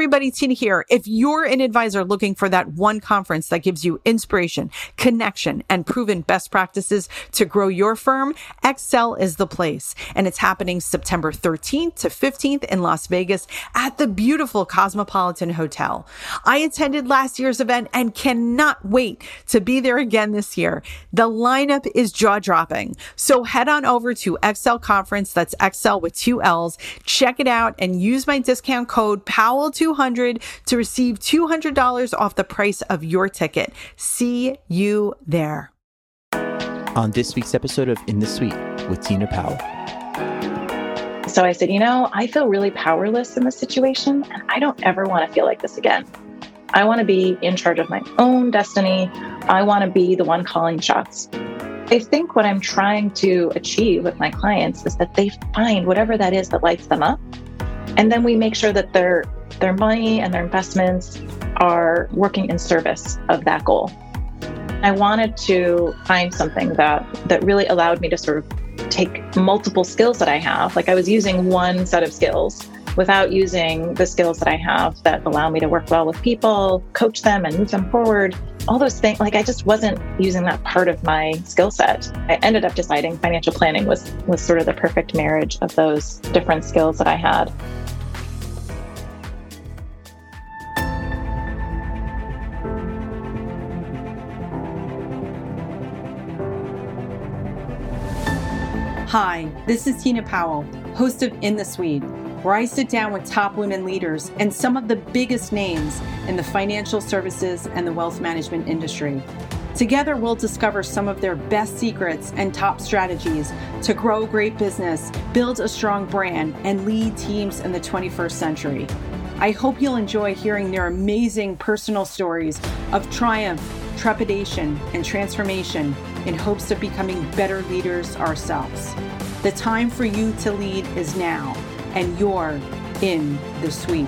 everybody, Tina here. If you're an advisor looking for that one conference that gives you inspiration, connection, and proven best practices to grow your firm, Excel is the place. And it's happening September 13th to 15th in Las Vegas at the beautiful Cosmopolitan Hotel. I attended last year's event and cannot wait to be there again this year. The lineup is jaw dropping. So head on over to Excel Conference. That's Excel with two L's. Check it out and use my discount code POWEL200 to receive $200 off the price of your ticket. See you there. On this week's episode of In the Suite with Tina Powell. So I said, you know, I feel really powerless in this situation, and I don't ever want to feel like this again. I want to be in charge of my own destiny. I want to be the one calling shots. I think what I'm trying to achieve with my clients is that they find whatever that is that lights them up. And then we make sure that their their money and their investments are working in service of that goal. I wanted to find something that that really allowed me to sort of take multiple skills that I have. Like I was using one set of skills without using the skills that I have that allow me to work well with people, coach them and move them forward. All those things, like I just wasn't using that part of my skill set. I ended up deciding financial planning was was sort of the perfect marriage of those different skills that I had. Hi, this is Tina Powell, host of In the Suite, where I sit down with top women leaders and some of the biggest names in the financial services and the wealth management industry. Together, we'll discover some of their best secrets and top strategies to grow great business, build a strong brand, and lead teams in the 21st century. I hope you'll enjoy hearing their amazing personal stories of triumph, trepidation, and transformation in hopes of becoming better leaders ourselves. The time for you to lead is now, and you're in the suite.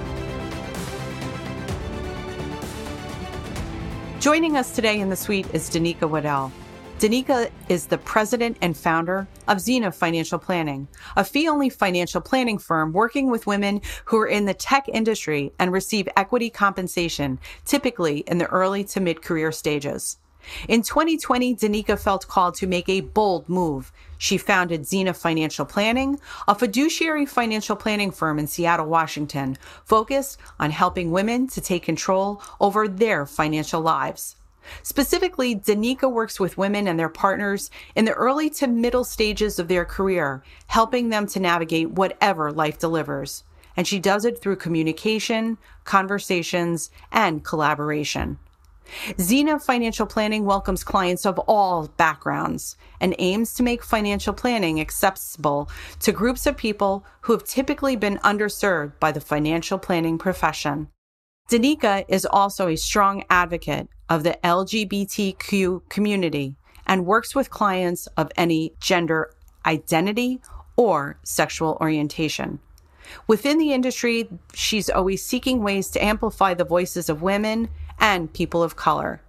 Joining us today in the suite is Danica Waddell. Danica is the president and founder of Xena Financial Planning, a fee only financial planning firm working with women who are in the tech industry and receive equity compensation, typically in the early to mid career stages. In 2020, Danica felt called to make a bold move. She founded Xena Financial Planning, a fiduciary financial planning firm in Seattle, Washington, focused on helping women to take control over their financial lives. Specifically, Danica works with women and their partners in the early to middle stages of their career, helping them to navigate whatever life delivers. And she does it through communication, conversations, and collaboration. Xena Financial Planning welcomes clients of all backgrounds and aims to make financial planning accessible to groups of people who have typically been underserved by the financial planning profession. Danica is also a strong advocate of the LGBTQ community and works with clients of any gender identity or sexual orientation. Within the industry, she's always seeking ways to amplify the voices of women and people of color.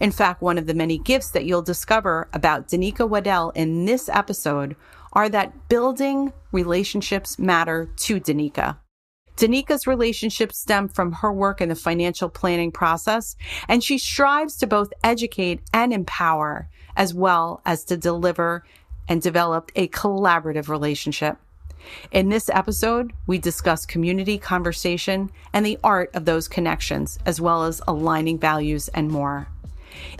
In fact, one of the many gifts that you'll discover about Danica Waddell in this episode are that building relationships matter to Danica. Danica's relationships stem from her work in the financial planning process, and she strives to both educate and empower, as well as to deliver and develop a collaborative relationship. In this episode, we discuss community conversation and the art of those connections, as well as aligning values and more.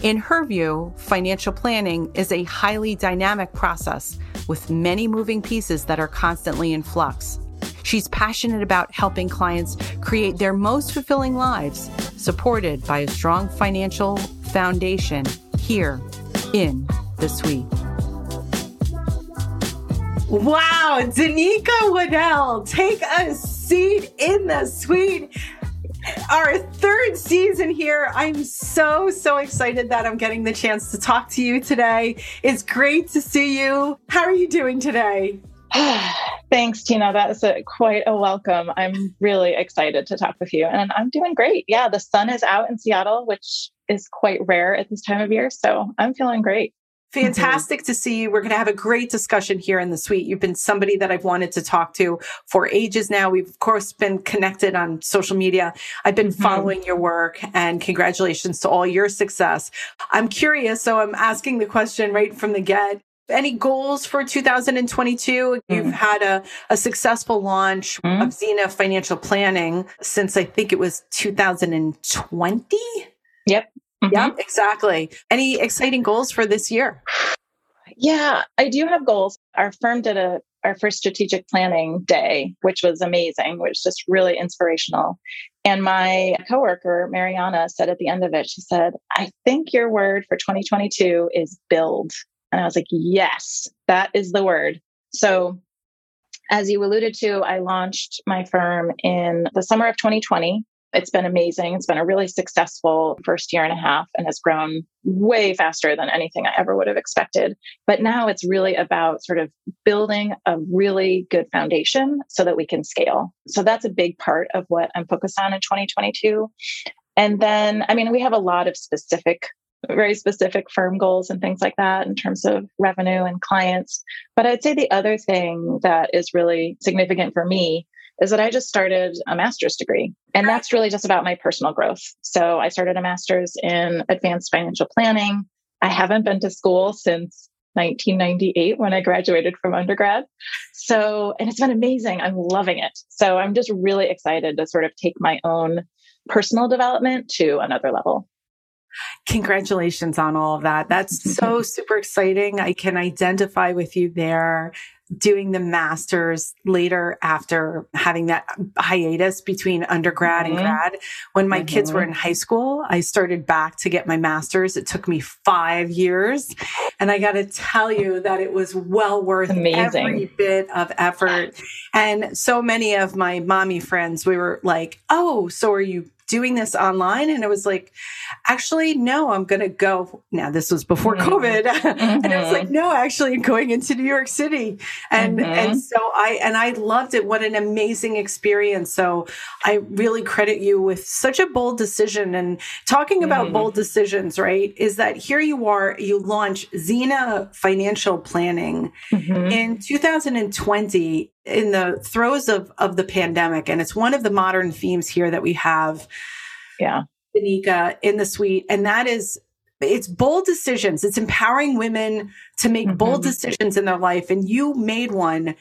In her view, financial planning is a highly dynamic process with many moving pieces that are constantly in flux. She's passionate about helping clients create their most fulfilling lives, supported by a strong financial foundation here in the suite. Wow, Danica Waddell, take a seat in the suite. Our third season here. I'm so, so excited that I'm getting the chance to talk to you today. It's great to see you. How are you doing today? Thanks, Tina. That is a, quite a welcome. I'm really excited to talk with you, and I'm doing great. Yeah, the sun is out in Seattle, which is quite rare at this time of year. So I'm feeling great. Fantastic mm-hmm. to see you. We're going to have a great discussion here in the suite. You've been somebody that I've wanted to talk to for ages now. We've of course been connected on social media. I've been mm-hmm. following your work and congratulations to all your success. I'm curious. So I'm asking the question right from the get. Any goals for 2022? Mm. You've had a, a successful launch mm. of Xena Financial Planning since I think it was 2020. Yep. Mm-hmm. Yep, exactly. Any exciting goals for this year? Yeah, I do have goals. Our firm did a our first strategic planning day, which was amazing, which was just really inspirational. And my coworker, Mariana, said at the end of it, she said, I think your word for 2022 is build. And I was like, yes, that is the word. So, as you alluded to, I launched my firm in the summer of 2020. It's been amazing. It's been a really successful first year and a half and has grown way faster than anything I ever would have expected. But now it's really about sort of building a really good foundation so that we can scale. So that's a big part of what I'm focused on in 2022. And then, I mean, we have a lot of specific very specific firm goals and things like that in terms of revenue and clients. But I'd say the other thing that is really significant for me is that I just started a master's degree. And ah. that's really just about my personal growth. So I started a master's in advanced financial planning. I haven't been to school since 1998 when I graduated from undergrad. So, and it's been amazing. I'm loving it. So I'm just really excited to sort of take my own personal development to another level. Congratulations on all of that. That's so super exciting. I can identify with you there doing the masters later after having that hiatus between undergrad mm-hmm. and grad. When my mm-hmm. kids were in high school, I started back to get my masters. It took me five years. And I got to tell you that it was well worth Amazing. every bit of effort. And so many of my mommy friends, we were like, Oh, so are you doing this online? And it was like, actually, no, I'm going to go. Now, this was before mm-hmm. COVID. Mm-hmm. and I was like, no, actually, I'm going into New York City. And, mm-hmm. and so I, and I loved it. What an amazing experience. So I really credit you with such a bold decision. And talking about mm-hmm. bold decisions, right, is that here you are, you launch Xena Financial Planning mm-hmm. in 2020 in the throes of of the pandemic and it's one of the modern themes here that we have yeah Danica in the suite and that is it's bold decisions it's empowering women to make mm-hmm. bold decisions in their life and you made one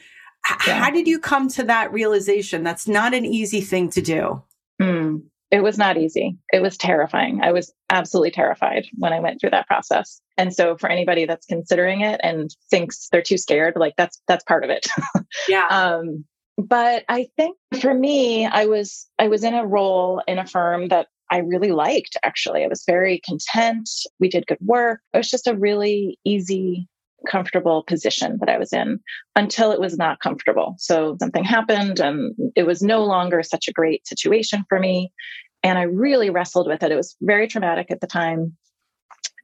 yeah. how did you come to that realization that's not an easy thing to do mm. It was not easy. It was terrifying. I was absolutely terrified when I went through that process. And so for anybody that's considering it and thinks they're too scared, like that's that's part of it. Yeah. um, but I think for me, I was I was in a role in a firm that I really liked actually. I was very content. We did good work. It was just a really easy comfortable position that I was in until it was not comfortable. So something happened and it was no longer such a great situation for me. And I really wrestled with it. It was very traumatic at the time.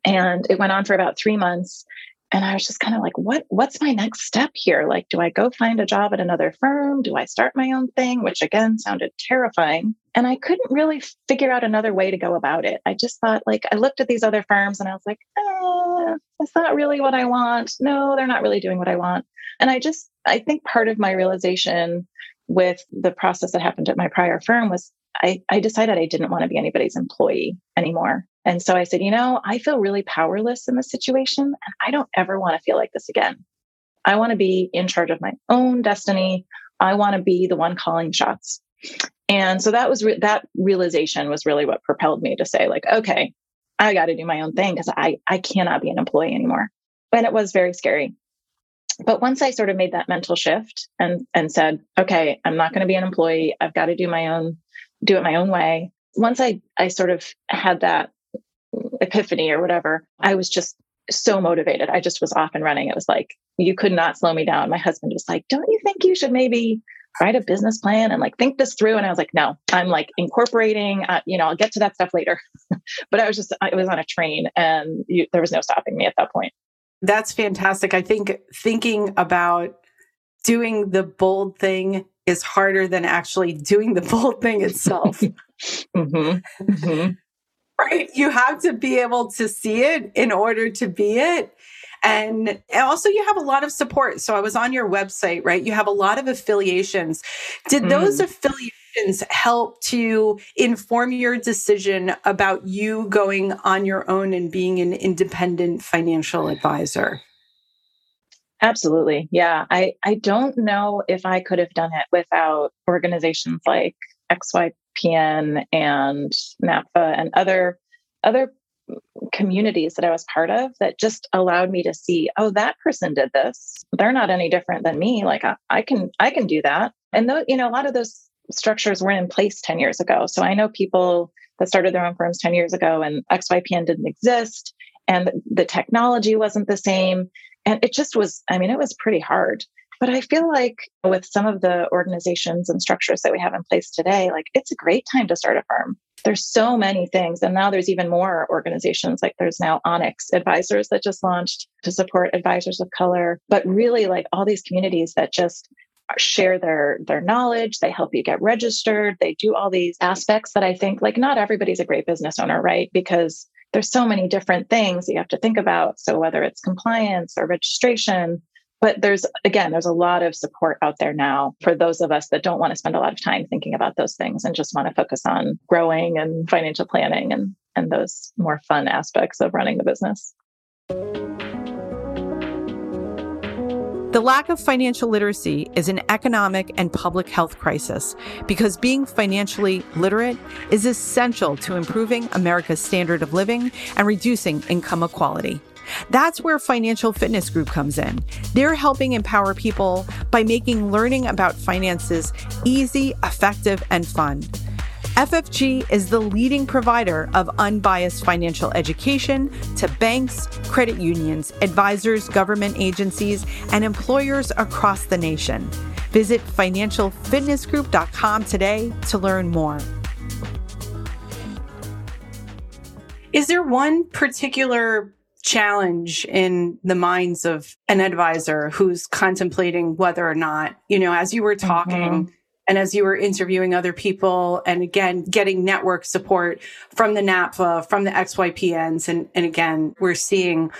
And it went on for about three months and I was just kind of like, what, what's my next step here? Like, do I go find a job at another firm? Do I start my own thing? Which again sounded terrifying. And I couldn't really figure out another way to go about it. I just thought like, I looked at these other firms and I was like, eh, that's not really what I want. No, they're not really doing what I want. And I just, I think part of my realization with the process that happened at my prior firm was I, I decided I didn't want to be anybody's employee anymore. And so I said, you know, I feel really powerless in this situation and I don't ever want to feel like this again. I want to be in charge of my own destiny. I want to be the one calling shots. And so that was re- that realization was really what propelled me to say like, okay, I got to do my own thing because I I cannot be an employee anymore. And it was very scary. But once I sort of made that mental shift and and said, okay, I'm not going to be an employee. I've got to do my own do it my own way. Once I I sort of had that epiphany or whatever, I was just so motivated. I just was off and running. It was like, you could not slow me down. My husband was like, don't you think you should maybe write a business plan and like think this through? And I was like, no, I'm like incorporating, uh, you know, I'll get to that stuff later. but I was just, I was on a train and you, there was no stopping me at that point. That's fantastic. I think thinking about doing the bold thing is harder than actually doing the bold thing itself. mm-hmm. Mm-hmm right? You have to be able to see it in order to be it. And also, you have a lot of support. So I was on your website, right? You have a lot of affiliations. Did mm. those affiliations help to inform your decision about you going on your own and being an independent financial advisor? Absolutely. Yeah. I, I don't know if I could have done it without organizations like XYPN and NAPFA and other other communities that I was part of that just allowed me to see, oh, that person did this. They're not any different than me. Like I, I can, I can do that. And though, you know, a lot of those structures weren't in place 10 years ago. So I know people that started their own firms 10 years ago and XYPN didn't exist and the technology wasn't the same. And it just was, I mean, it was pretty hard. But I feel like with some of the organizations and structures that we have in place today, like it's a great time to start a firm there's so many things and now there's even more organizations like there's now onyx advisors that just launched to support advisors of color but really like all these communities that just share their their knowledge they help you get registered they do all these aspects that i think like not everybody's a great business owner right? Because there's so many different things you have to think about. So whether it's compliance or registration but there's again there's a lot of support out there now for those of us that don't want to spend a lot of time thinking about those things and just want to focus on growing and financial planning and and those more fun aspects of running the business The lack of financial literacy is an economic and public health crisis because being financially literate is essential to improving America's standard of living and reducing income equality. That's where Financial Fitness Group comes in. They're helping empower people by making learning about finances easy, effective, and fun. FFG is the leading provider of unbiased financial education to banks, credit unions, advisors, government agencies, and employers across the nation. Visit financialfitnessgroup.com today to learn more. Is there one particular challenge in the minds of an advisor who's contemplating whether or not, you know, as you were talking mm-hmm. and as you were interviewing other people and again, getting network support from the NAPFA, from the XYPNs. And, and again, we're seeing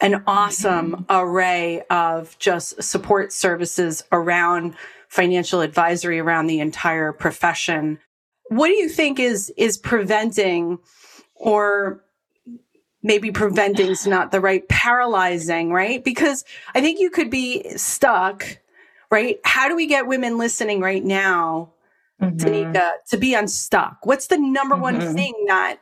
an awesome mm-hmm. array of just support services around financial advisory around the entire profession. What do you think is, is preventing or maybe preventing is not the right paralyzing, right? Because I think you could be stuck, right? How do we get women listening right now, mm-hmm. Danica, to be unstuck? What's the number mm-hmm. one thing that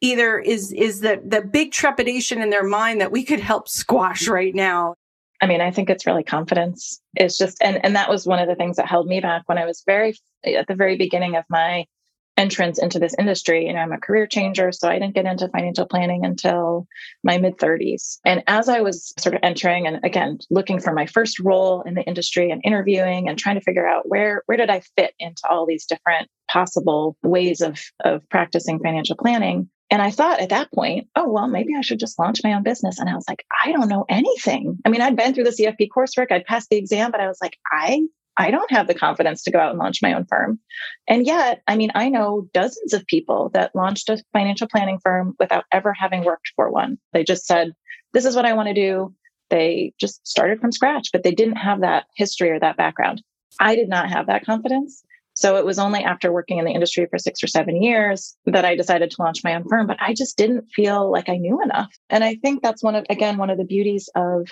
either is is the the big trepidation in their mind that we could help squash right now? I mean, I think it's really confidence. It's just and and that was one of the things that held me back when I was very at the very beginning of my entrance into this industry. You know, I'm a career changer, so I didn't get into financial planning until my mid 30s. And as I was sort of entering and again looking for my first role in the industry and interviewing and trying to figure out where where did I fit into all these different possible ways of of practicing financial planning, and I thought at that point, oh, well, maybe I should just launch my own business. And I was like, I don't know anything. I mean, I'd been through the CFP coursework, I'd passed the exam, but I was like, I I don't have the confidence to go out and launch my own firm. And yet, I mean, I know dozens of people that launched a financial planning firm without ever having worked for one. They just said, this is what I want to do. They just started from scratch, but they didn't have that history or that background. I did not have that confidence. So it was only after working in the industry for six or seven years that I decided to launch my own firm, but I just didn't feel like I knew enough. And I think that's one of, again, one of the beauties of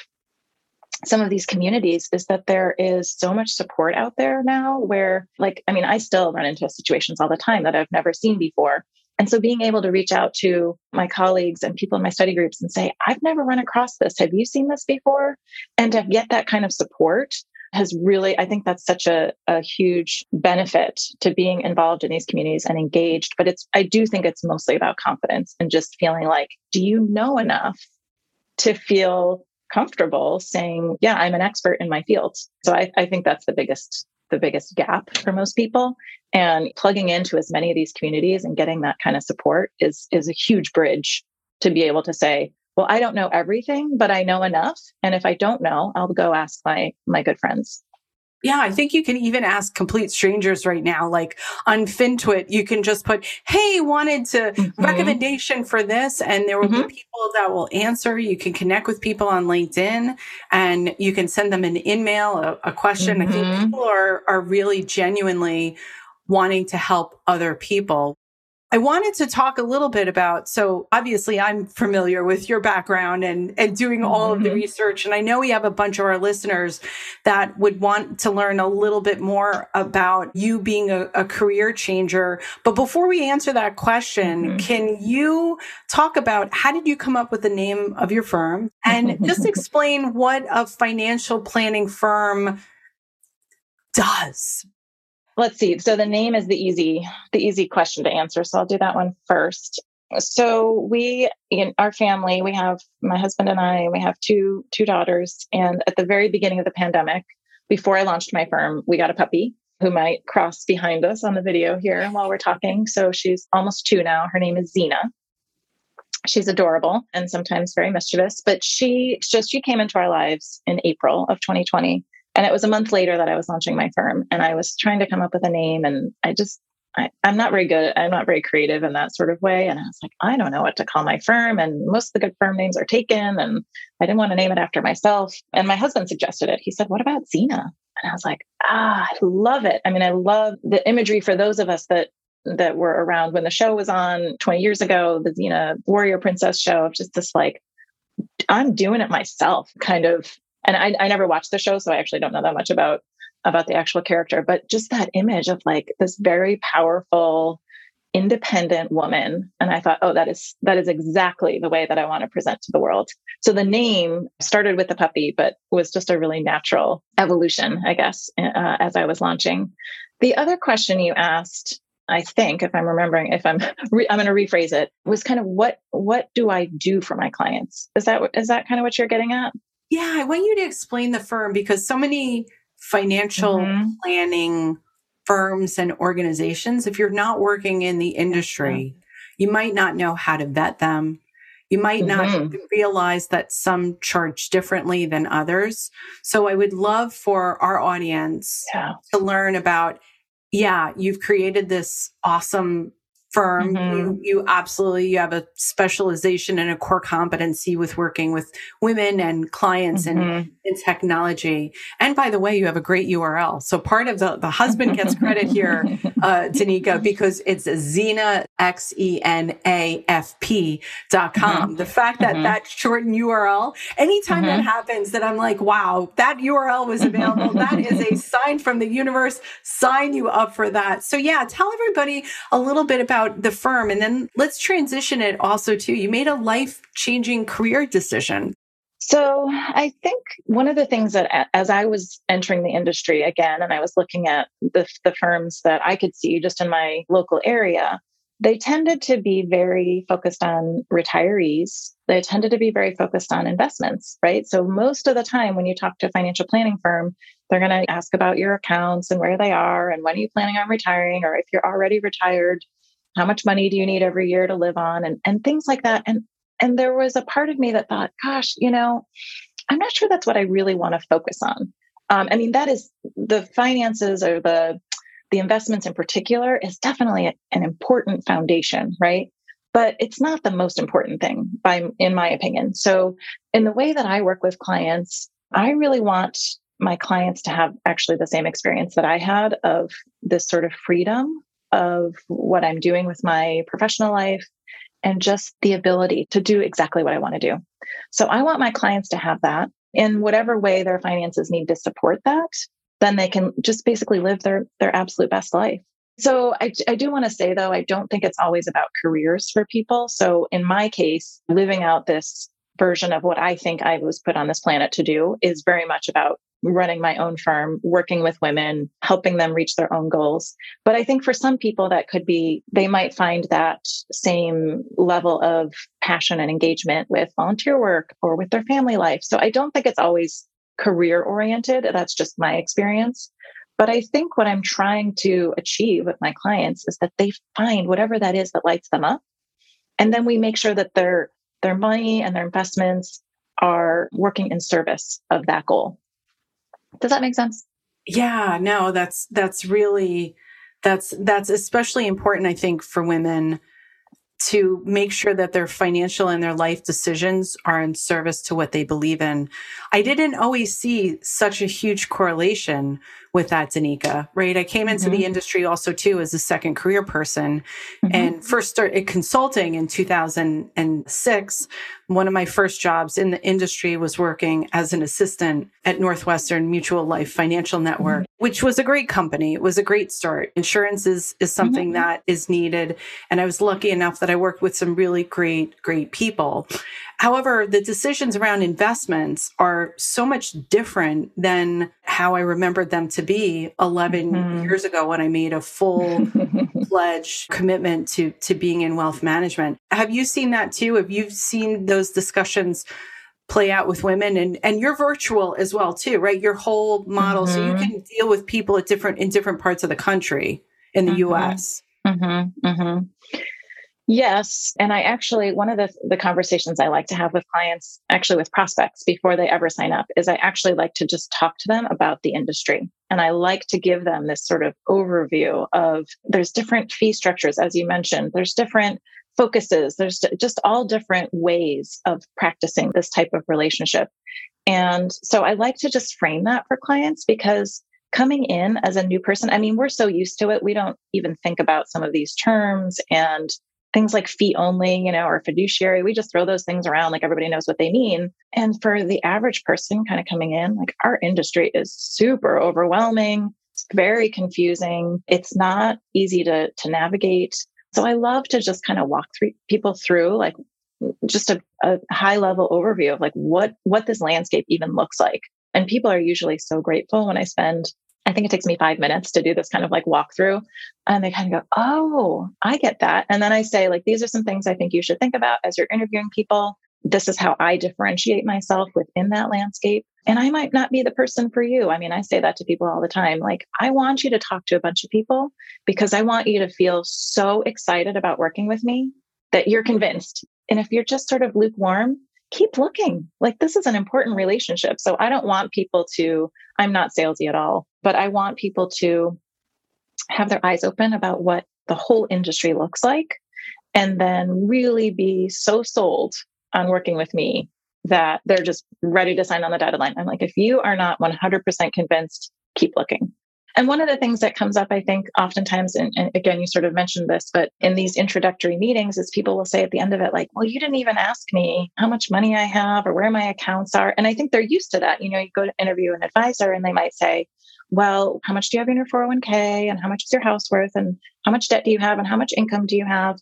some of these communities is that there is so much support out there now where like i mean i still run into situations all the time that i've never seen before. And so being able to reach out to my colleagues and people in my study groups and say i've never run across this. Have you seen this before? and to get that kind of support has really i think that's such a, a huge benefit to being involved in these communities and engaged. But it's i do think it's mostly about confidence and just feeling like do you know enough to feel comfortable saying, yeah, I'm an expert in my field. So I, I think that's the biggest the biggest gap for most people. And plugging into as many of these communities and getting that kind of support is is a huge bridge to be able to say well i don't know everything but i know enough. And if i don't know i'll go ask my my good friends Yeah, I think you can even ask complete strangers right now. Like on FinTwit, you can just put, Hey, wanted to mm-hmm. recommendation for this. And there will mm-hmm. be people that will answer. You can connect with people on LinkedIn and you can send them an email, a, a question. Mm-hmm. I think mm-hmm. people are, are really genuinely wanting to help other people. I wanted to talk a little bit about so obviously I'm familiar with your background and and doing all of the mm-hmm. research and I know we have a bunch of our listeners that would want to learn a little bit more about you being a, a career changer but before we answer that question mm-hmm. can you talk about how did you come up with the name of your firm and just explain what a financial planning firm does let's see. So the name is the easy, the easy question to answer. So I'll do that one first. So we in our family, we have my husband and I, we have two two daughters. And at the very beginning of the pandemic, before I launched my firm, we got a puppy who might cross behind us on the video here while we're talking. So she's almost two now. Her name is Xena. She's adorable and sometimes very mischievous, but she just she came into our lives in April of 2020 and it was a month later that I was launching my firm and I was trying to come up with a name and I just I, am not very good. I'm not very creative in that sort of way. And I was like, I don't know what to call my firm. And most of the good firm names are taken. And I didn't want to name it after myself. And my husband suggested it. He said, What about Xena? And I was like, Ah, I love it. I mean, I love the imagery for those of us that that were around when the show was on 20 years ago, the Xena Warrior Princess show, of just this like, I'm doing it myself kind of and I, I never watched the show, so I actually don't know that much about about the actual character. But just that image of like this very powerful, independent woman, and I thought, oh, that is that is exactly the way that I want to present to the world. So the name started with the puppy, but was just a really natural evolution, I guess, uh, as I was launching. The other question you asked I think, if I'm remembering, if I'm, re- I'm going to rephrase it, was kind of what what do I do for my clients? Is that is that kind of what you're getting at? Yeah, I want you to explain the firm because so many financial mm-hmm. planning firms and organizations, if you're not working in the industry, you might not know how to vet them. You might mm-hmm. not realize that some charge differently than others. So I would love for our audience yeah. to learn about, yeah, you've created this awesome firm mm-hmm. you, you absolutely you have a specialization and a core competency with working with women and clients mm-hmm. and in technology and by the way you have a great url so part of the the husband gets credit here uh danica because it's xena x-e-n-a-f-p dot com mm-hmm. the fact that mm-hmm. that shortened url anytime that mm-hmm. happens that i'm like wow that url was available that is a sign from the universe sign you up for that so yeah tell everybody a little bit about about the firm and then let's transition it also to you made a life changing career decision. So I think one of the things that as I was entering the industry again, and I was looking at the, the firms that I could see just in my local area, they tended to be very focused on retirees. They tended to be very focused on investments, right? So most of the time when you talk to a financial planning firm, they're going to ask about your accounts and where they are and when are you planning on retiring or if you're already retired, how much money do you need every year to live on? And, and things like that. And and there was a part of me that thought gosh you know i'm not sure that's what i really want to focus on. Um, i mean that is the finances or the the investments in particular is definitely an important foundation right? But it's not the most important thing by in my opinion. So in the way that i work with clients i really want my clients to have actually the same experience that i had of this sort of freedom of what I'm doing with my professional life and just the ability to do exactly what I want to do. So I want my clients to have that in whatever way their finances need to support that, then they can just basically live their their absolute best life. So I, I do want to say though, I don't think it's always about careers for people. So in my case, living out this version of what I think I was put on this planet to do is very much about running my own firm, working with women, helping them reach their own goals. But I think for some people that could be, they might find that same level of passion and engagement with volunteer work or with their family life. So I don't think it's always career oriented. That's just my experience. But I think what I'm trying to achieve with my clients is that they find whatever that is that lights them up. And then we make sure that their their money and their investments are working in service of that goal. Does that make sense? Yeah, no, that's that's really that's that's especially important I think for women to make sure that their financial and their life decisions are in service to what they believe in. I didn't always see such a huge correlation with that, Danica, right? I came into mm-hmm. the industry also too as a second career person mm-hmm. and first started consulting in 2006. One of my first jobs in the industry was working as an assistant at Northwestern Mutual Life Financial Network, mm-hmm. which was a great company. It was a great start. Insurance is, is something mm-hmm. that is needed. And I was lucky enough that I worked with some really great, great people. However, the decisions around investments are so much different than how I remembered them to be 11 mm-hmm. years ago when I made a full pledge commitment to, to being in wealth management. Have you seen that too? Have you seen those discussions play out with women and, and you're virtual as well too, right? Your whole model. Mm-hmm. So you mm-hmm. can deal with people at different, in different parts of the country in the mm-hmm. US. Yes. And I actually, one of the, the conversations I like to have with clients, actually with prospects before they ever sign up, is I actually like to just talk to them about the industry. And I like to give them this sort of overview of there's different fee structures, as you mentioned, there's different focuses, there's just all different ways of practicing this type of relationship. And so I like to just frame that for clients because coming in as a new person, I mean, we're so used to it. We don't even think about some of these terms and things like fee only, you know, or fiduciary, we just throw those things around like everybody knows what they mean. And for the average person kind of coming in, like our industry is super overwhelming. It's very confusing. It's not easy to, to navigate. So I love to just kind of walk through people through like just a, a high level overview of like what, what this landscape even looks like. And people are usually so grateful when I spend I think it takes me five minutes to do this kind of like walkthrough. And they kind of go, Oh, I get that. And then I say, like, these are some things I think you should think about as you're interviewing people. This is how I differentiate myself within that landscape. And I might not be the person for you. I mean, I say that to people all the time. Like, I want you to talk to a bunch of people because I want you to feel so excited about working with me that you're convinced. And if you're just sort of lukewarm, keep looking. Like this is an important relationship. So I don't want people to, I'm not salesy at all, but I want people to have their eyes open about what the whole industry looks like and then really be so sold on working with me that they're just ready to sign on the dotted line. I'm like, if you are not 100% convinced, keep looking. And one of the things that comes up, I think, oftentimes, and, and, again, you sort of mentioned this, but in these introductory meetings, is people will say at the end of it, like, well, you didn't even ask me how much money I have or where my accounts are. And I think they're used to that. You know, you go to interview an advisor and they might say, well, how much do you have in your 401k and how much is your house worth and how much debt do you have and how much income do you have?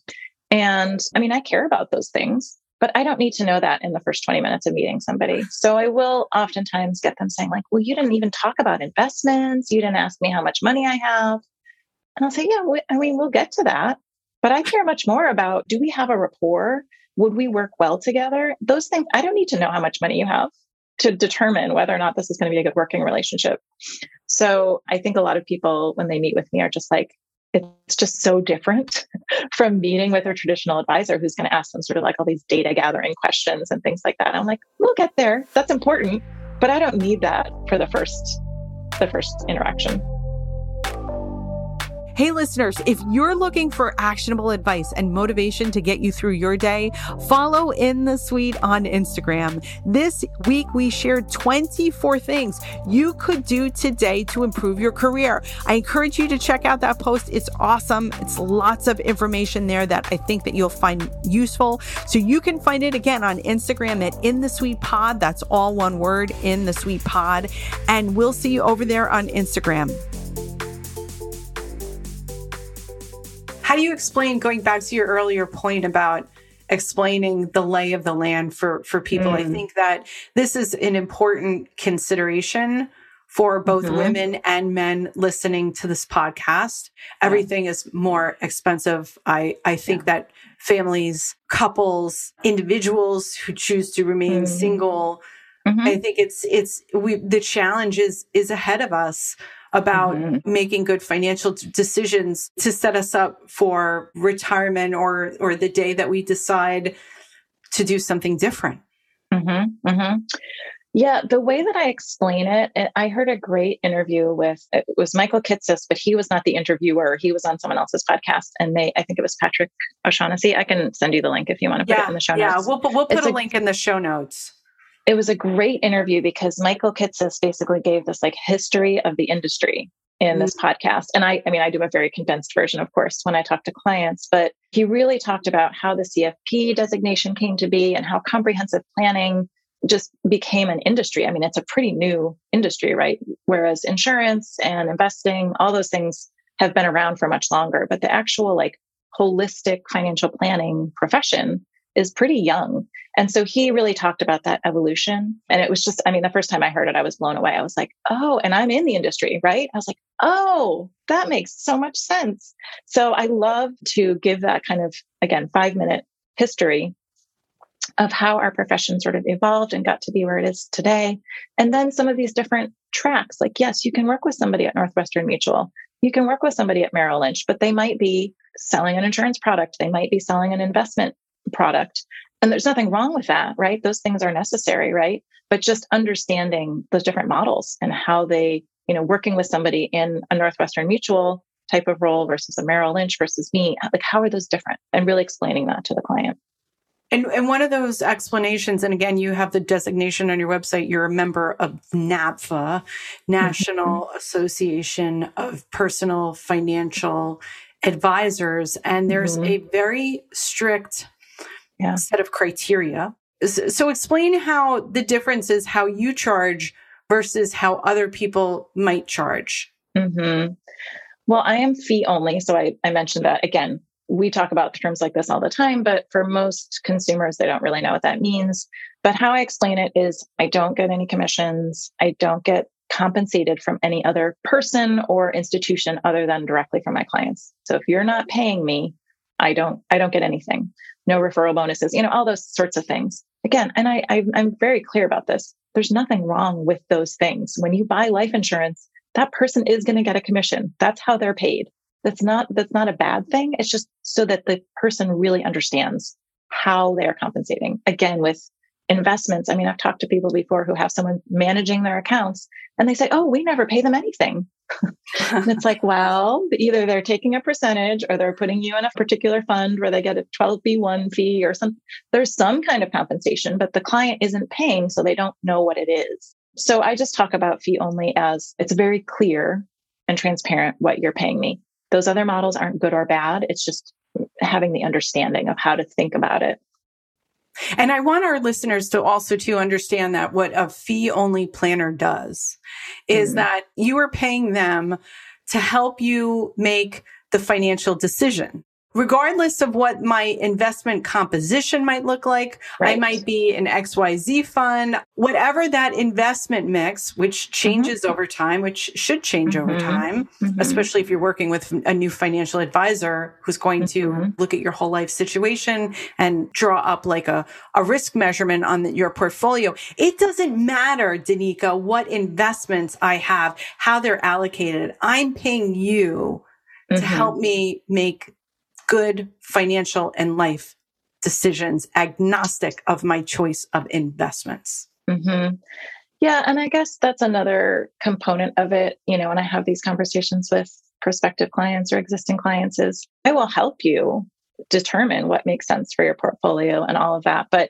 And I mean, I care about those things. But I don't need to know that in the first 20 minutes of meeting somebody. So I will oftentimes get them saying, like, well, you didn't even talk about investments. You didn't ask me how much money I have. And I'll say, yeah, we, I mean, we'll get to that. But I care much more about do we have a rapport? Would we work well together? Those things, I don't need to know how much money you have to determine whether or not this is going to be a good working relationship. So I think a lot of people, when they meet with me, are just like, it's just so different from meeting with a traditional advisor who's going to ask them sort of like all these data gathering questions and things like that. I'm like, we'll get there. That's important, but I don't need that for the first the first interaction. Hey, listeners, if you're looking for actionable advice and motivation to get you through your day, follow In the Suite on Instagram. This week, we shared 24 things you could do today to improve your career. I encourage you to check out that post. It's awesome. It's lots of information there that I think that you'll find useful. So you can find it again on Instagram at In the Suite Pod. That's all one word, In the Suite Pod. And we'll see you over there on Instagram. How do you explain going back to your earlier point about explaining the lay of the land for for people? Mm. I think that this is an important consideration for both mm-hmm. women and men listening to this podcast. Everything is more expensive. I I think yeah. that families, couples, individuals who choose to remain mm. single Mm-hmm. I think it's it's we the challenge is is ahead of us about mm-hmm. making good financial decisions to set us up for retirement or or the day that we decide to do something different. Mm-hmm. Mm-hmm. Yeah, the way that I explain it, I heard a great interview with it was Michael Kitces, but he was not the interviewer. He was on someone else's podcast, and they I think it was Patrick O'Shaughnessy. I can send you the link if you want to put yeah, it in the show yeah, notes. Yeah, we'll we'll put it's a link in the show notes. It was a great interview because Michael Kitces basically gave this like history of the industry in mm-hmm. this podcast. And I, I mean, I do a very condensed version, of course, when I talk to clients, but he really talked about how the CFP designation came to be and how comprehensive planning just became an industry. I mean, it's a pretty new industry, right? Whereas insurance and investing, all those things have been around for much longer, but the actual like holistic financial planning profession is pretty young. And so he really talked about that evolution. And it was just, I mean, the first time I heard it, I was blown away. I was like, oh, and I'm in the industry, right? I was like, oh, that makes so much sense. So I love to give that kind of, again, five minute history of how our profession sort of evolved and got to be where it is today. And then some of these different tracks, like, yes, you can work with somebody at Northwestern Mutual. You can work with somebody at Merrill Lynch, but they might be selling an insurance product. They might be selling an investment product. And there's nothing wrong with that, right? Those things are necessary, right? But just understanding those different models and how they, you know, working with somebody in a Northwestern Mutual type of role versus a Merrill Lynch versus me, like how are those different? And really explaining that to the client. And, and one of those explanations, and again, you have the designation on your website, you're a member of NAPFA, National mm-hmm. Association of Personal Financial Advisors. And there's mm-hmm. a very strict yeah. set of criteria. So explain how the difference is how you charge versus how other people might charge. Mm-hmm. Well, I am fee only. So I, I mentioned that again. We talk about terms like this all the time, but for most consumers, they don't really know what that means. But how I explain it is I don't get any commissions. I don't get compensated from any other person or institution other than directly from my clients. So if you're not paying me, I don't I don't get anything. No referral bonuses, you know, all those sorts of things. Again, and I, I I'm very clear about this. There's nothing wrong with those things. When you buy life insurance, that person is going to get a commission. That's how they're paid. That's not that's not a bad thing. It's just so that the person really understands how they're compensating. Again, with investments. I mean, I've talked to people before who have someone managing their accounts and they say, Oh, we never pay them anything. And it's like, well, either they're taking a percentage or they're putting you in a particular fund where they get a 12B1 fee or some, there's some kind of compensation, but the client isn't paying. So they don't know what it is. So I just talk about fee only as it's very clear and transparent what you're paying me. Those other models aren't good or bad. It's just having the understanding of how to think about it. And I want our listeners to also to understand that what a fee only planner does is mm-hmm. that you are paying them to help you make the financial decision regardless of what my investment composition might look like. Right. I might be an XYZ fund, whatever that investment mix, which mm-hmm. changes mm-hmm. over time, which should change mm-hmm. over time, mm-hmm. especially if you're working with a new financial advisor who's going to mm-hmm. look at your whole life situation and draw up like a, a risk measurement on the, your portfolio. It doesn't matter, Danica, what investments I have, how they're allocated. I'm paying you to mm-hmm. help me make good financial and life decisions, agnostic of my choice of investments. Mm-hmm. Yeah. And I guess that's another component of it. You know, when I have these conversations with prospective clients or existing clients, is I will help you determine what makes sense for your portfolio and all of that. But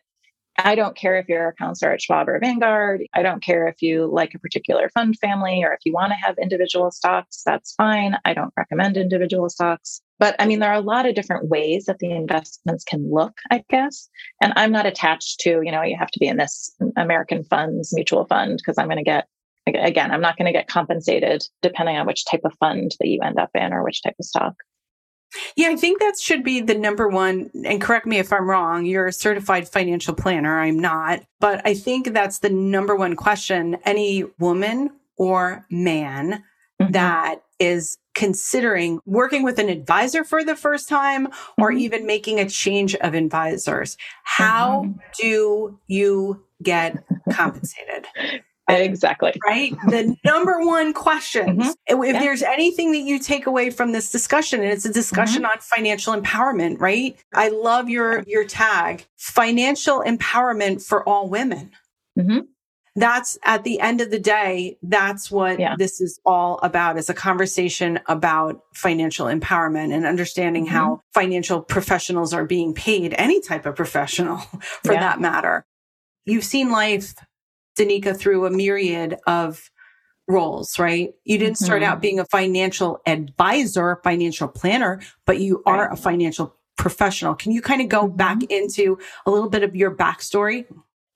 I don't care if your accounts are at Schwab or Vanguard. I don't care if you like a particular fund family or if you want to have individual stocks, that's fine. I don't recommend individual stocks. But I mean, there are a lot of different ways that the investments can look, I guess. And I'm not attached to, you know, you have to be in this American funds mutual fund because I'm going to get, again, I'm not going to get compensated depending on which type of fund that you end up in or which type of stock. Yeah, I think that should be the number one. And correct me if I'm wrong. You're a certified financial planner. I'm not. But I think that's the number one question any woman or man mm-hmm. that is considering working with an advisor for the first time or mm-hmm. even making a change of advisors. How mm-hmm. do you get compensated? Exactly. Right? The number one questions. Mm-hmm. If yeah. there's anything that you take away from this discussion, and it's a discussion mm-hmm. on financial empowerment, right? I love your your tag, financial empowerment for all women. Mm-hmm. that's at the end of the day, that's what yeah. this is all about is a conversation about financial empowerment and understanding mm-hmm. how financial professionals are being paid, any type of professional for yeah. that matter. You've seen life, Danica, through a myriad of roles, right? You didn't mm-hmm. start out being a financial advisor, financial planner, but you are right. a financial professional. Can you kind of go mm-hmm. back into a little bit of your backstory?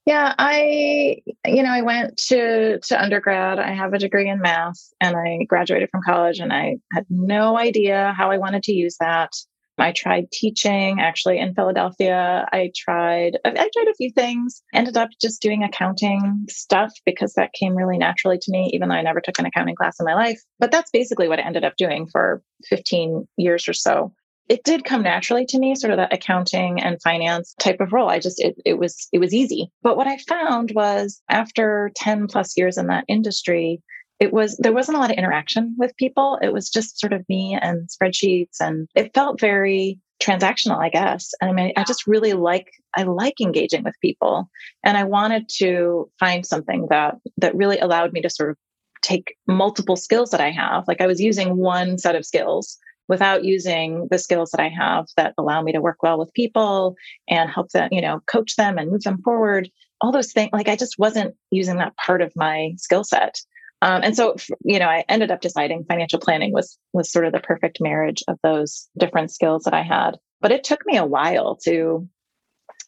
Yeah, I you know, I went to to undergrad. I have a degree in math and I graduated from college and I had no idea how I wanted to use that. I tried teaching actually in Philadelphia. I tried I tried a few things. Ended up just doing accounting stuff because that came really naturally to me even though I never took an accounting class in my life. But that's basically what I ended up doing for 15 years or so it did come naturally to me, sort of that accounting and finance type of role. I just, it, it was, it was easy. But what I found was after 10 plus years in that industry, it was, there wasn't a lot of interaction with people. It was just sort of me and spreadsheets and it felt very transactional, I guess. And I mean, I just really like, I like engaging with people and I wanted to find something that, that really allowed me to sort of take multiple skills that I have. Like I was using one set of skills without using the skills that I have that allow me to work well with people and help them, you know, coach them and move them forward. All those things, like I just wasn't using that part of my skill set. Um, and so, you know, I ended up deciding financial planning was was sort of the perfect marriage of those different skills that I had. But it took me a while to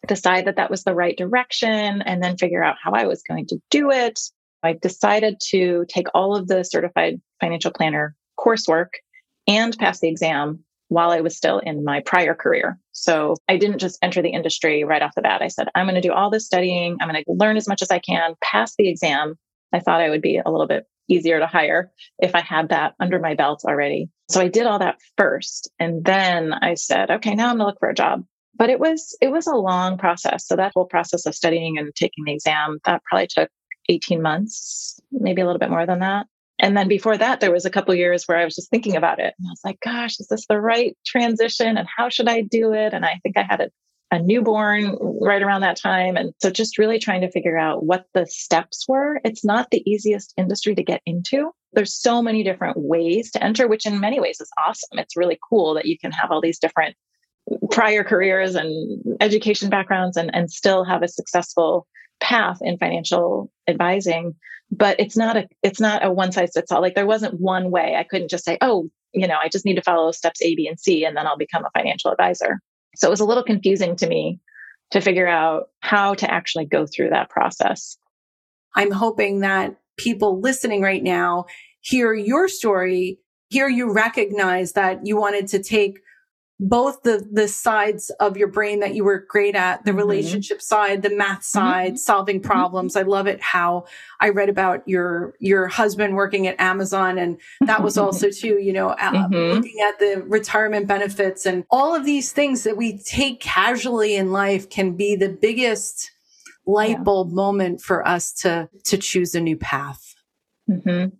decide that that was the right direction and then figure out how I was going to do it. I decided to take all of the certified financial planner coursework and pass the exam while I was still in my prior career. So I didn't just enter the industry right off the bat. I said, I'm going to do all this studying. I'm going to learn as much as I can, pass the exam. I thought I would be a little bit easier to hire if I had that under my belt already. So I did all that first. And then I said, okay, now I'm to look for a job. But it was, it was a long process. So that whole process of studying and taking the exam, that probably took 18 months, maybe a little bit more than that. And then before that, there was a couple years where I was just thinking about it. And I was like, gosh, is this the right transition? And how should I do it? And I think I had a, a newborn right around that time. And so just really trying to figure out what the steps were. It's not the easiest industry to get into. There's so many different ways to enter, which in many ways is awesome. It's really cool that you can have all these different prior careers and education backgrounds and, and still have a successful path in financial advising but it's not a it's not a one size fits all like there wasn't one way i couldn't just say oh you know i just need to follow steps a b and c and then i'll become a financial advisor so it was a little confusing to me to figure out how to actually go through that process. I'm hoping that people listening right now hear your story hear you recognize that you wanted to take both the the sides of your brain that you were great at the mm-hmm. relationship side the math mm-hmm. side mm-hmm. solving problems mm-hmm. i love it how i read about your your husband working at amazon and that was also too you know uh, looking at the retirement benefits and all of these things that we take casually in life can be the biggest light yeah. bulb moment for us to to choose a new path mm-hmm.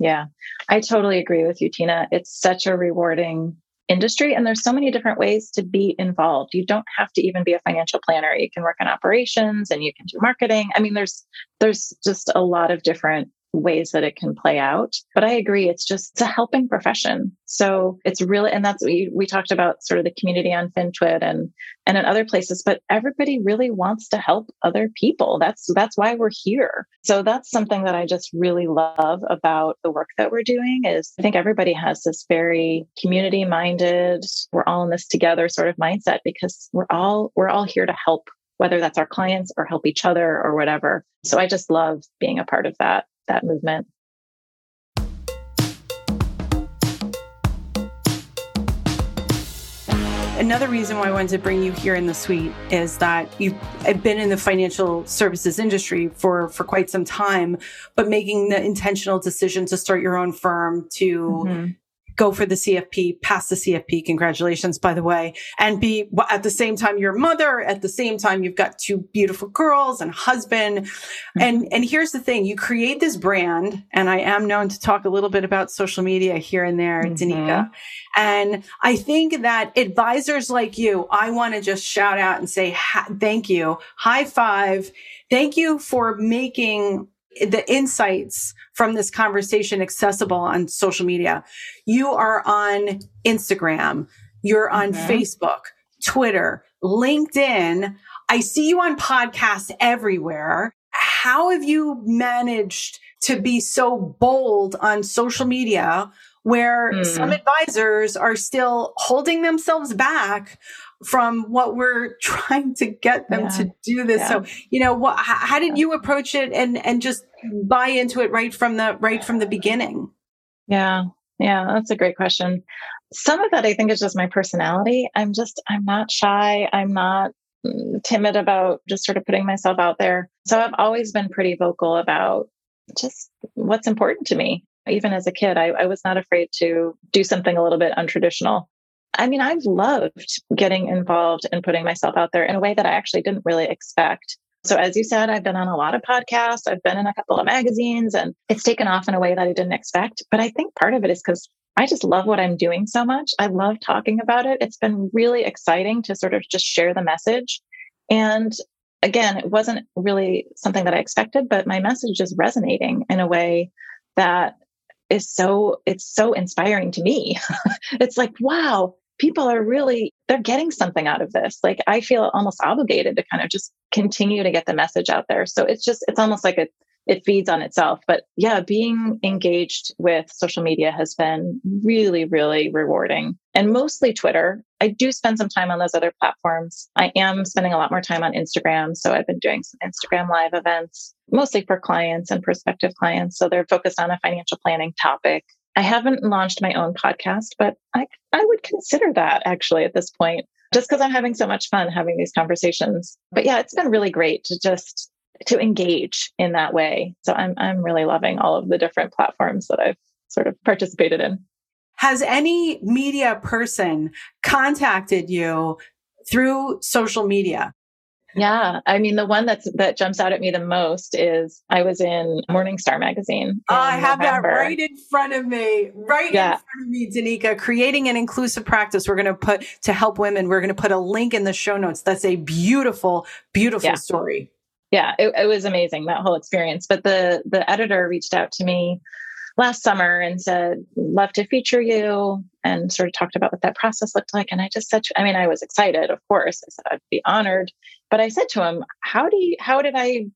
yeah i totally agree with you tina it's such a rewarding industry and there's so many different ways to be involved. You don't have to even be a financial planner. You can work in operations and you can do marketing. I mean there's there's just a lot of different ways that it can play out. But I agree, it's just it's a helping profession. So it's really, and that's we we talked about sort of the community on FinTwit and and in other places. But everybody really wants to help other people. That's that's why we're here. So that's something that I just really love about the work that we're doing. Is I think everybody has this very community minded, we're all in this together sort of mindset because we're all we're all here to help whether that's our clients or help each other or whatever. So I just love being a part of that that movement. Another reason why I wanted to bring you here in the suite is that you've been in the financial services industry for, for quite some time, but making the intentional decision to start your own firm, to mm-hmm. Go for the CFP, pass the CFP. Congratulations, by the way. And be at the same time, your mother, at the same time, you've got two beautiful girls and husband. Mm-hmm. And, and here's the thing. You create this brand and I am known to talk a little bit about social media here and there, mm-hmm. Danika. And I think that advisors like you, I want to just shout out and say, thank you. High five. Thank you for making the insights from this conversation accessible on social media. You are on Instagram, you're on mm-hmm. Facebook, Twitter, LinkedIn. I see you on podcasts everywhere. How have you managed to be so bold on social media where mm. some advisors are still holding themselves back from what we're trying to get them yeah. to do this. Yeah. So, you know, what, how did you approach it and, and just buy into it right from the, right from the beginning? Yeah. Yeah. That's a great question. Some of that I think is just my personality. I'm just, I'm not shy. I'm not mm, timid about just sort of putting myself out there. So I've always been pretty vocal about just what's important to me. Even as a kid, I, I was not afraid to do something a little bit untraditional I mean, I've loved getting involved and putting myself out there in a way that I actually didn't really expect. So, as you said, I've been on a lot of podcasts, I've been in a couple of magazines, and it's taken off in a way that I didn't expect. But I think part of it is because I just love what I'm doing so much. I love talking about it. It's been really exciting to sort of just share the message. And again, it wasn't really something that I expected, but my message is resonating in a way that is so it's so inspiring to me. it's like, wow, people are really they're getting something out of this. Like i feel almost obligated to kind of just continue to get the message out there. So it's just it's almost like it it feeds on itself. But yeah being engaged with social media has been really really rewarding. And mostly twitter. I do spend some time on those other platforms. I am spending a lot more time on instagram. So i've been doing some instagram live events mostly for clients and prospective clients. So they're focused on a financial planning topic I haven't launched my own podcast, but I, I would consider that actually at this point, just because I'm having so much fun having these conversations. But yeah, it's been really great to just to engage in that way. So I'm I'm really loving all of the different platforms that I've sort of participated in. Has any media person contacted you through social media? Yeah, I mean the one that's that jumps out at me the most is I was in Morningstar magazine. Oh, I have November. that right in front of me, right yeah. in front of me, Danika. Creating an inclusive practice. We're going to put to help women. We're going to put a link in the show notes. That's a beautiful, beautiful yeah. story. Yeah, it, it was amazing that whole experience. But the the editor reached out to me last summer and said, love to feature you and sort of talked about what that process looked like. And I just said, I mean, I was excited, of course. I said, I'd be honored. But I said to him, how do you, how did I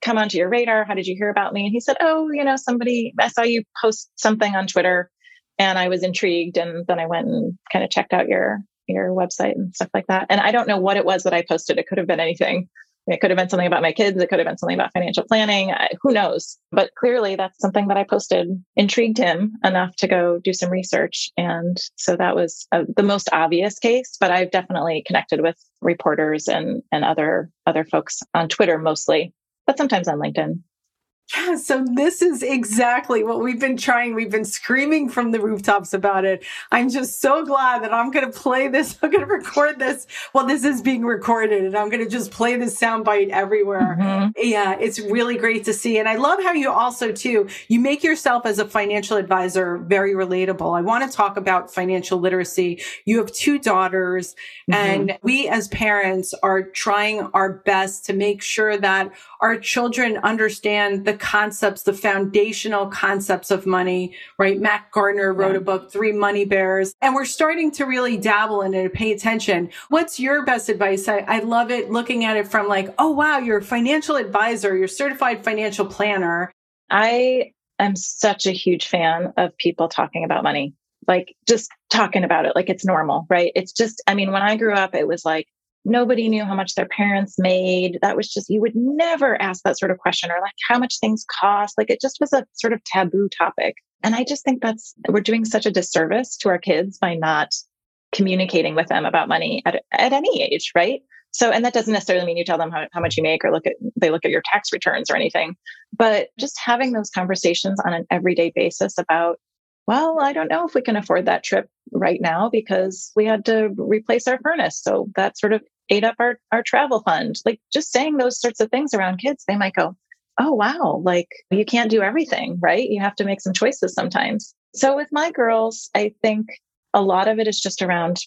come onto your radar? How did you hear about me? And he said, oh, you know, somebody, I saw you post something on Twitter and I was intrigued. And then I went and kind of checked out your, your website and stuff like that. And I don't know what it was that I posted. It could have been anything. It could have been something about my kids. It could have been something about financial planning. I, who knows? But clearly, that's something that I posted intrigued him enough to go do some research. And so that was uh, the most obvious case. But I've definitely connected with reporters and and other other folks on Twitter mostly, but sometimes on LinkedIn. Yeah, so this is exactly what we've been trying. We've been screaming from the rooftops about it. I'm just so glad that I'm going to play this. I'm going to record this. Well, this is being recorded and I'm going to just play this soundbite everywhere. Mm-hmm. Yeah, it's really great to see. And I love how you also, too, you make yourself as a financial advisor very relatable. I want to talk about financial literacy. You have two daughters mm-hmm. and we as parents are trying our best to make sure that our children understand the concepts, the foundational concepts of money, right? Matt Gardner wrote yeah. a book, Three Money Bears, and we're starting to really dabble in it and pay attention. What's your best advice? I, I love it looking at it from like, oh, wow, you're a financial advisor, you're certified financial planner. I am such a huge fan of people talking about money like just talking about it like it's normal, right? It's just, I mean, when I grew up, it was like, nobody knew how much their parents made. That was just, you would never ask that sort of question or like how much things cost. Like it just was a sort of taboo topic. And I just think that's, we're doing such a disservice to our kids by not communicating with them about money at, at any age, right? So, and that doesn't necessarily mean you tell them how, how much you make or look at, they look at your tax returns or anything, but just having those conversations on an everyday basis about well, I don't know if we can afford that trip right now because we had to replace our furnace. So that sort of ate up our, our travel fund. Like just saying those sorts of things around kids, they might go, oh, wow, like you can't do everything, right? You have to make some choices sometimes. So with my girls, I think a lot of it is just around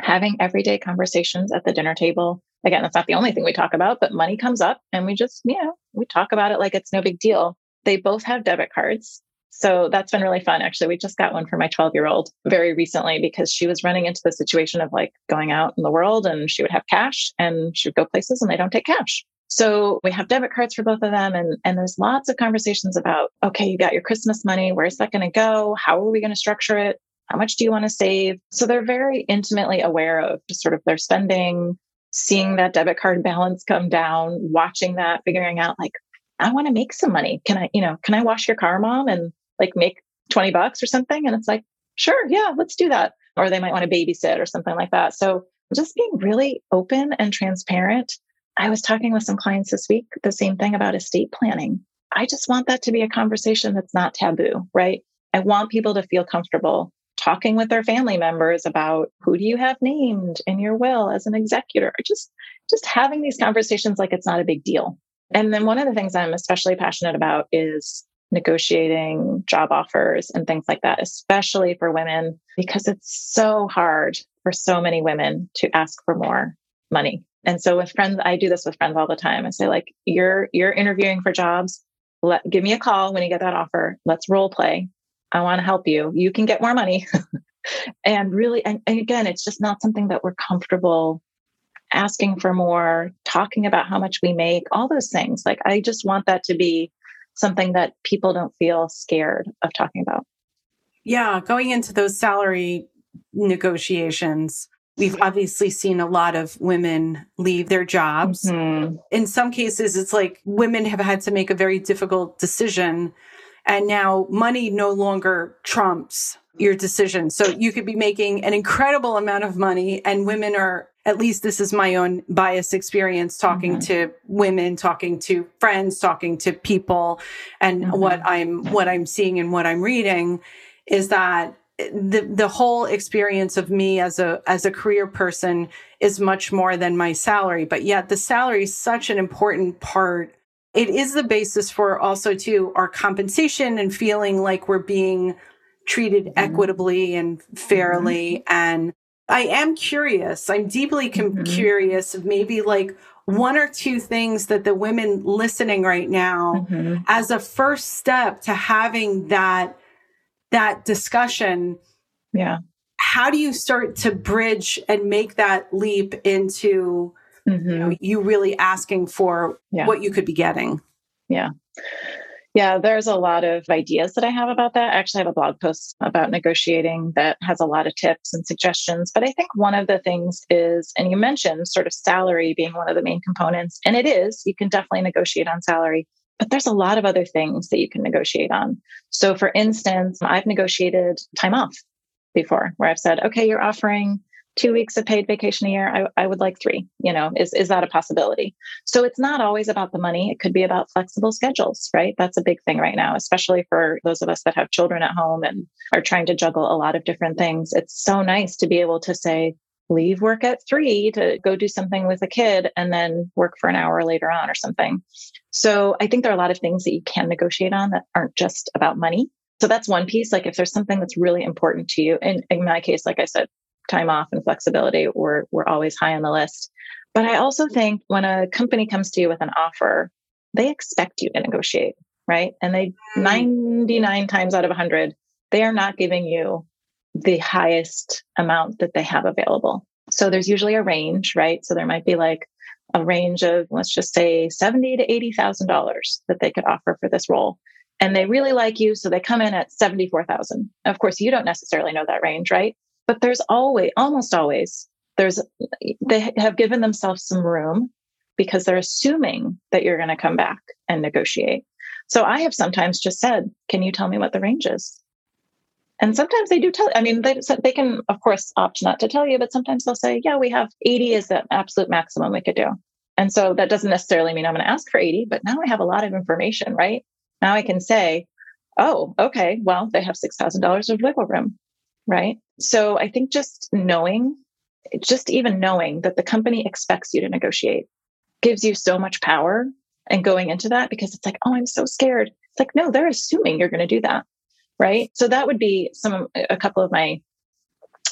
having everyday conversations at the dinner table. Again, that's not the only thing we talk about, but money comes up and we just, you know, we talk about it like it's no big deal. They both have debit cards. So that's been really fun. Actually, we just got one for my 12 year old very recently because she was running into the situation of like going out in the world and she would have cash and she would go places and they don't take cash. So we have debit cards for both of them. And, and there's lots of conversations about, okay, you got your Christmas money. Where's that going to go? How are we going to structure it? How much do you want to save? So they're very intimately aware of just sort of their spending, seeing that debit card balance come down, watching that, figuring out like, I want to make some money. Can I, you know, can I wash your car, mom? And like make 20 bucks or something. And it's like, sure, yeah, let's do that. Or they might want to babysit or something like that. So just being really open and transparent. I was talking with some clients this week, the same thing about estate planning. I just want that to be a conversation that's not taboo, right? I want people to feel comfortable talking with their family members about who do you have named in your will as an executor just just having these conversations like it's not a big deal and then one of the things i'm especially passionate about is negotiating job offers and things like that, especially for women, because it's so hard for so many women to ask for more money. And so with friends, I do this with friends all the time. I say, like, you're you're interviewing for jobs. Let give me a call when you get that offer. Let's role play. I want to help you. You can get more money. and really, and, and again, it's just not something that we're comfortable asking for more, talking about how much we make, all those things. Like I just want that to be something that people don't feel scared of talking about. Yeah, going into those salary negotiations, we've obviously seen a lot of women leave their jobs. Mm-hmm. In some cases, it's like women have had to make a very difficult decision. And now money no longer trumps your decision. So you could be making an incredible amount of money and women are at least this is my own bias experience talking mm-hmm. to women, talking to friends, talking to people and mm-hmm. what I'm what I'm seeing and what I'm reading is that the the whole experience of me as a as a career person is much more than my salary but yet the salary is such an important part it is the basis for also to our compensation and feeling like we're being treated mm-hmm. equitably and fairly mm-hmm. and I am curious. I'm deeply mm-hmm. curious of maybe like one or two things that the women listening right now mm-hmm. as a first step to having that that discussion. Yeah. How do you start to bridge and make that leap into mm-hmm. you, know, you really asking for yeah. what you could be getting? Yeah. Yeah, there's a lot of ideas that I have about that. I actually have a blog post about negotiating that has a lot of tips and suggestions. But I think one of the things is, and you mentioned sort of salary being one of the main components, and it is, you can definitely negotiate on salary. But there's a lot of other things that you can negotiate on. So, for instance, I've negotiated time off before where I've said, okay, you're offering two weeks of paid vacation a year I, I would like three you know is, is that a possibility? So it's not always about the money. It could be about flexible schedules right? That's a big thing right now especially for those of us that have children at home and are trying to juggle a lot of different things. It's so nice to be able to say leave work at three to go do something with a kid and then work for an hour later on or something. So i think there are a lot of things that you can negotiate on that aren't just about money. So that's one piece. Like if there's something that's really important to you, and in my case, like I said, time off and flexibility were, were always high on the list. But I also think when a company comes to you with an offer, they expect you to negotiate, right? And they mm. 99 times out of 100, they are not giving you the highest amount that they have available. So there's usually a range, right? So there might be like a range of let's just say seventy to eighty thousand dollars that they could offer for this role. And they really like you, so they come in at seventy-four thousand. Of course, you don't necessarily know that range, right? But there's always, almost always, there's, they have given themselves some room because they're assuming that you're going to come back and negotiate. So I have sometimes just said, can you tell me what the range is? And sometimes they do tell, I mean, they, they can, of course, opt not to tell you, but sometimes they'll say, yeah, we have 80 is the absolute maximum we could do. And so that doesn't necessarily mean I'm going to ask for 80, but now I have a lot of information, right? Now I can say, oh, okay, well, they have $6,000 of wiggle room, right? So I think just knowing, just even knowing that the company expects you to negotiate gives you so much power and going into that because it's like, oh, I'm so scared. It's like, no, they're assuming you're going to do that. Right. So that would be some, a couple of my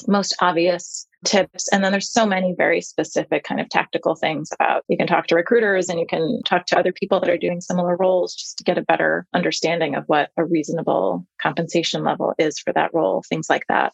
most obvious tips. And then there's so many very specific kind of tactical things about you can talk to recruiters and you can talk to other people that are doing similar roles just to get a better understanding of what a reasonable compensation level is for that role, things like that.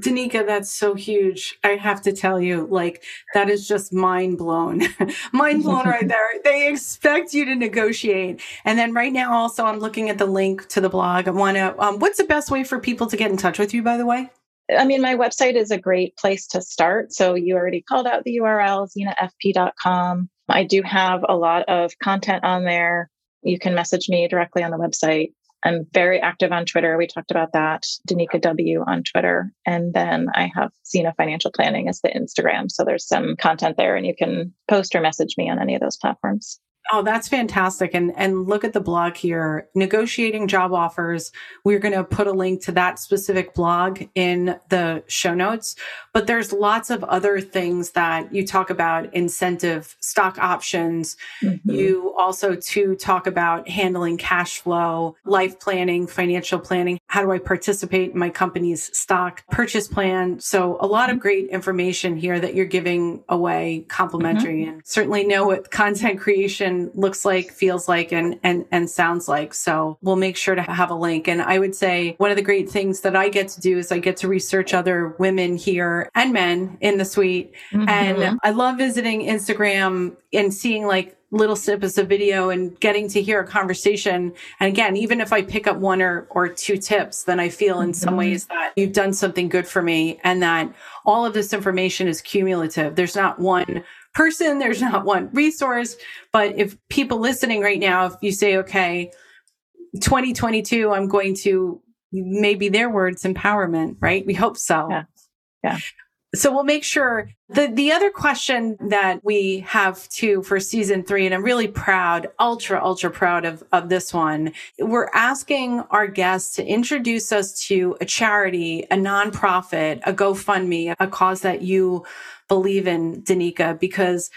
Danika, that's so huge. I have to tell you, like, that is just mind blown. mind blown right there. They expect you to negotiate. And then right now, also, I'm looking at the link to the blog. I want to, um, what's the best way for people to get in touch with you, by the way? I mean, my website is a great place to start. So you already called out the URL, xenafp.com. I do have a lot of content on there. You can message me directly on the website. I'm very active on Twitter. We talked about that. Danika W on Twitter. And then I have Xena Financial Planning as the Instagram. So there's some content there and you can post or message me on any of those platforms. Oh, that's fantastic. And and look at the blog here. Negotiating job offers. We're going to put a link to that specific blog in the show notes, but there's lots of other things that you talk about incentive stock options. Mm-hmm. You also to talk about handling cash flow, life planning, financial planning. How do I participate in my company's stock purchase plan? So a lot of great information here that you're giving away complimentary mm-hmm. and certainly know what content creation looks like, feels like, and, and, and sounds like. So we'll make sure to have a link. And I would say one of the great things that I get to do is I get to research other women here and men in the suite. Mm-hmm. And I love visiting Instagram and seeing like little snippets of video and getting to hear a conversation. And again, even if I pick up one or, or two tips, then I feel in mm-hmm. some ways that you've done something good for me and that all of this information is cumulative. There's not one person, there's not one resource. But if people listening right now, if you say, okay, 2022, I'm going to maybe their words empowerment, right? We hope so. Yeah. Yeah. So we'll make sure the, the other question that we have too for season three, and I'm really proud, ultra, ultra proud of, of this one. We're asking our guests to introduce us to a charity, a nonprofit, a GoFundMe, a cause that you believe in, Danika, because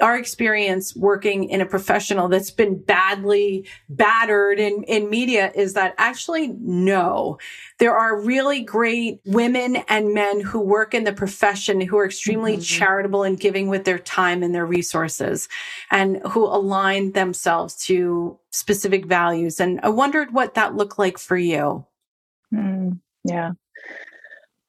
our experience working in a professional that's been badly battered in, in media is that actually no, there are really great women and men who work in the profession who are extremely mm-hmm. charitable and giving with their time and their resources and who align themselves to specific values. And I wondered what that looked like for you. Mm, yeah.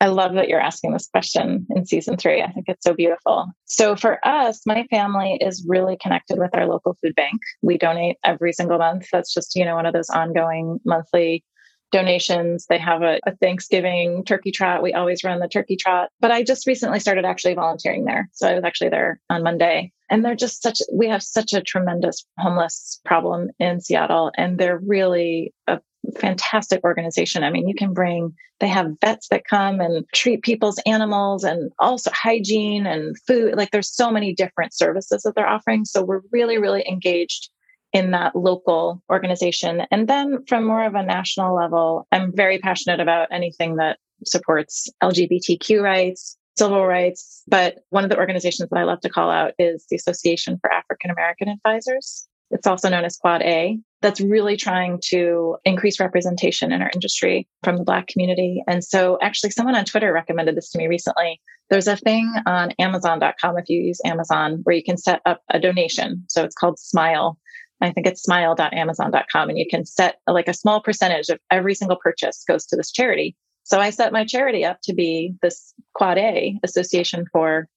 I love that you're asking this question in season three. I think it's so beautiful. So, for us, my family is really connected with our local food bank. We donate every single month. That's just, you know, one of those ongoing monthly donations. They have a, a, Thanksgiving turkey trot. We always run the turkey trot. But I just recently started actually volunteering there. So, I was actually there on Monday. And they're just such, we have such a tremendous homeless problem in Seattle. And they're really a fantastic organization. I mean, you can bring, they have vets that come and treat people's animals and also hygiene and food. Like there's so many different services that they're offering. So we're really, really engaged in that local organization. And then from more of a national level, I'm very passionate about anything that supports LGBTQ rights, civil rights. But one of the organizations that I love to call out is the Association for African American Advisors. It's also known as Quad A that's really trying to increase representation in our industry from the Black community. And so, actually, someone on Twitter recommended this to me recently. There's a thing on Amazon.com, if you use Amazon, where you can set up a donation. So, it's called Smile. I think it's smile.amazon.com, and you can set like a small percentage of every single purchase goes to this charity. So, I set my charity up to be this Quad A Association for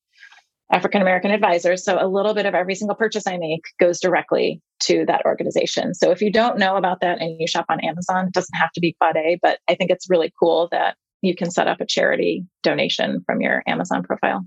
African American advisors. So a little bit of every single purchase I make goes directly to that organization. So if you don't know about that and you shop on Amazon, it doesn't have to be Quad A, but I think it's really cool that you can set up a charity donation from your Amazon profile.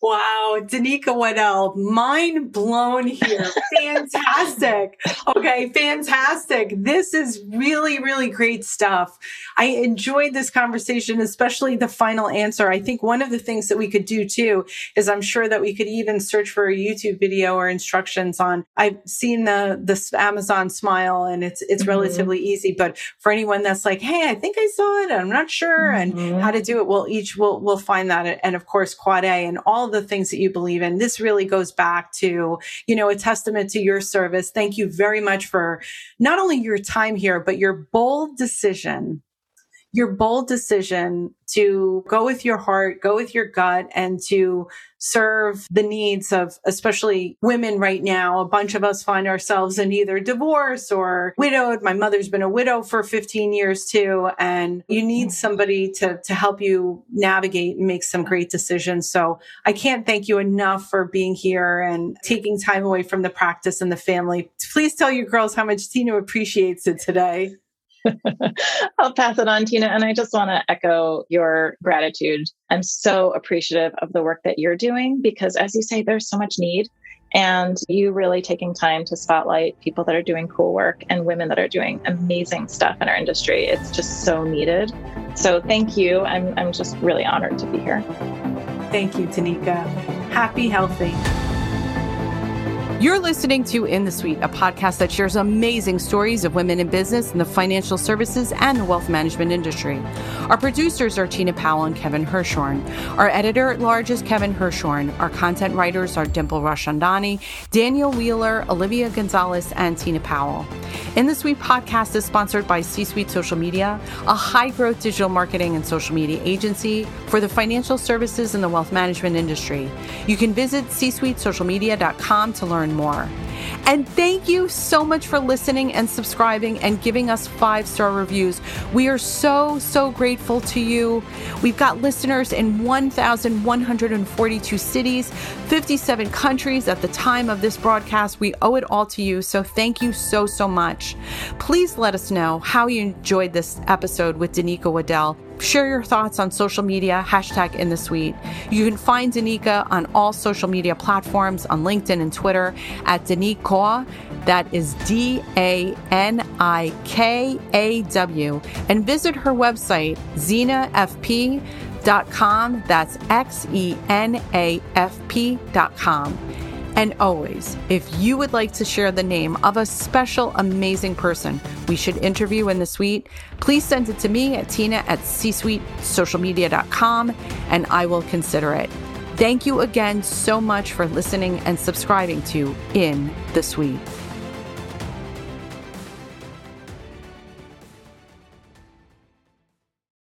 Wow, Danika Waddell, mind blown here. fantastic. Okay, fantastic. This is really, really great stuff. I enjoyed this conversation, especially the final answer. I think one of the things that we could do too is I'm sure that we could even search for a YouTube video or instructions on. I've seen the the Amazon Smile, and it's it's mm-hmm. relatively easy. But for anyone that's like, hey, I think I saw it, I'm not sure, mm-hmm. and how to do it, we'll each we'll we'll find that, and of course, Quad A and all the things that you believe in. This really goes back to, you know, a testament to your service. Thank you very much for not only your time here, but your bold decision your bold decision to go with your heart, go with your gut and to serve the needs of especially women right now. A bunch of us find ourselves in either divorce or widowed. My mother's been a widow for 15 years too. And you need somebody to, to help you navigate and make some great decisions. So I can't thank you enough for being here and taking time away from the practice and the family. Please tell your girls how much Tina appreciates it today. I'll pass it on, Tina. And I just want to echo your gratitude. I'm so appreciative of the work that you're doing because, as you say, there's so much need. And you really taking time to spotlight people that are doing cool work and women that are doing amazing stuff in our industry. It's just so needed. So, thank you. I'm, I'm just really honored to be here. Thank you, Danika. Happy, healthy. You're listening to In the Suite, a podcast that shares amazing stories of women in business in the financial services and the wealth management industry. Our producers are Tina Powell and Kevin Hirshorn. Our editor at large is Kevin Hirshorn. Our content writers are Dimple Rashandani, Daniel Wheeler, Olivia Gonzalez, and Tina Powell. In the Suite podcast is sponsored by C Suite Social Media, a high growth digital marketing and social media agency for the financial services and the wealth management industry. You can visit csuitesocialmedia.com to learn learn more. And thank you so much for listening and subscribing and giving us five star reviews. We are so, so grateful to you. We've got listeners in 1,142 cities, 57 countries at the time of this broadcast. We owe it all to you. So thank you so, so much. Please let us know how you enjoyed this episode with Danika Waddell share your thoughts on social media, hashtag in the suite. You can find Danika on all social media platforms on LinkedIn and Twitter at Danika W. That is D A N I K A W. And visit her website, xenafp.com. That's X E N A F P.com. And always, if you would like to share the name of a special, amazing person we should interview in the suite, please send it to me at tina at csuitesocialmedia.com and I will consider it. Thank you again so much for listening and subscribing to In the Suite.